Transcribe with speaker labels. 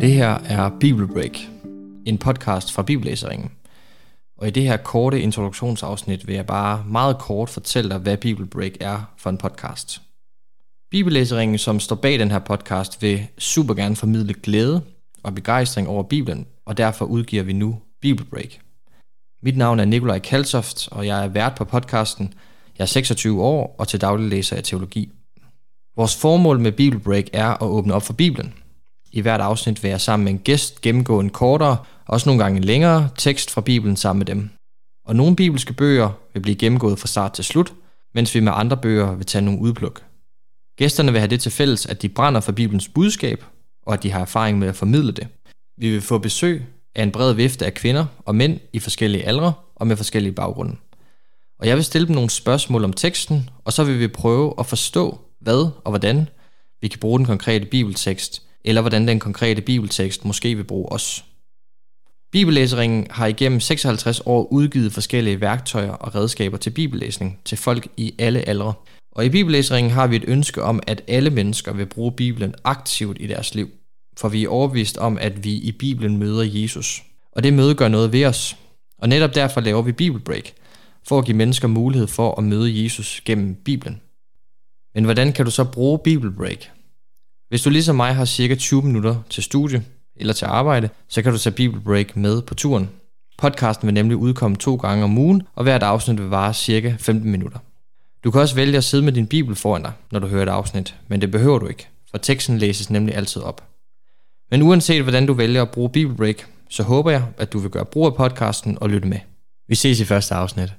Speaker 1: Det her er Bibelbreak, en podcast fra Bibellæseringen. Og i det her korte introduktionsafsnit vil jeg bare meget kort fortælle dig, hvad Bibelbreak er for en podcast. Bibellæseringen, som står bag den her podcast, vil super gerne formidle glæde og begejstring over Bibelen, og derfor udgiver vi nu Bibelbreak. Mit navn er Nikolaj Kalsoft, og jeg er vært på podcasten. Jeg er 26 år og til daglig læser jeg teologi. Vores formål med Bibelbreak er at åbne op for Bibelen. I hvert afsnit vil jeg sammen med en gæst gennemgå en kortere, også nogle gange en længere, tekst fra Bibelen sammen med dem. Og nogle bibelske bøger vil blive gennemgået fra start til slut, mens vi med andre bøger vil tage nogle udpluk. Gæsterne vil have det til fælles, at de brænder for Bibelens budskab, og at de har erfaring med at formidle det. Vi vil få besøg af en bred vifte af kvinder og mænd i forskellige aldre og med forskellige baggrunde. Og jeg vil stille dem nogle spørgsmål om teksten, og så vil vi prøve at forstå, hvad og hvordan vi kan bruge den konkrete bibeltekst, eller hvordan den konkrete bibeltekst måske vil bruge os. Bibellæseringen har igennem 56 år udgivet forskellige værktøjer og redskaber til bibellæsning til folk i alle aldre. Og i bibellæseringen har vi et ønske om, at alle mennesker vil bruge Bibelen aktivt i deres liv. For vi er overbevist om, at vi i Bibelen møder Jesus. Og det møde gør noget ved os. Og netop derfor laver vi Bibelbreak, for at give mennesker mulighed for at møde Jesus gennem Bibelen. Men hvordan kan du så bruge Bibelbreak? Hvis du ligesom mig har cirka 20 minutter til studie eller til arbejde, så kan du tage Bibelbreak med på turen. Podcasten vil nemlig udkomme to gange om ugen, og hvert afsnit vil vare cirka 15 minutter. Du kan også vælge at sidde med din bibel foran dig, når du hører et afsnit, men det behøver du ikke, for teksten læses nemlig altid op. Men uanset hvordan du vælger at bruge Bibelbreak, så håber jeg, at du vil gøre brug af podcasten og lytte med. Vi ses i første afsnit.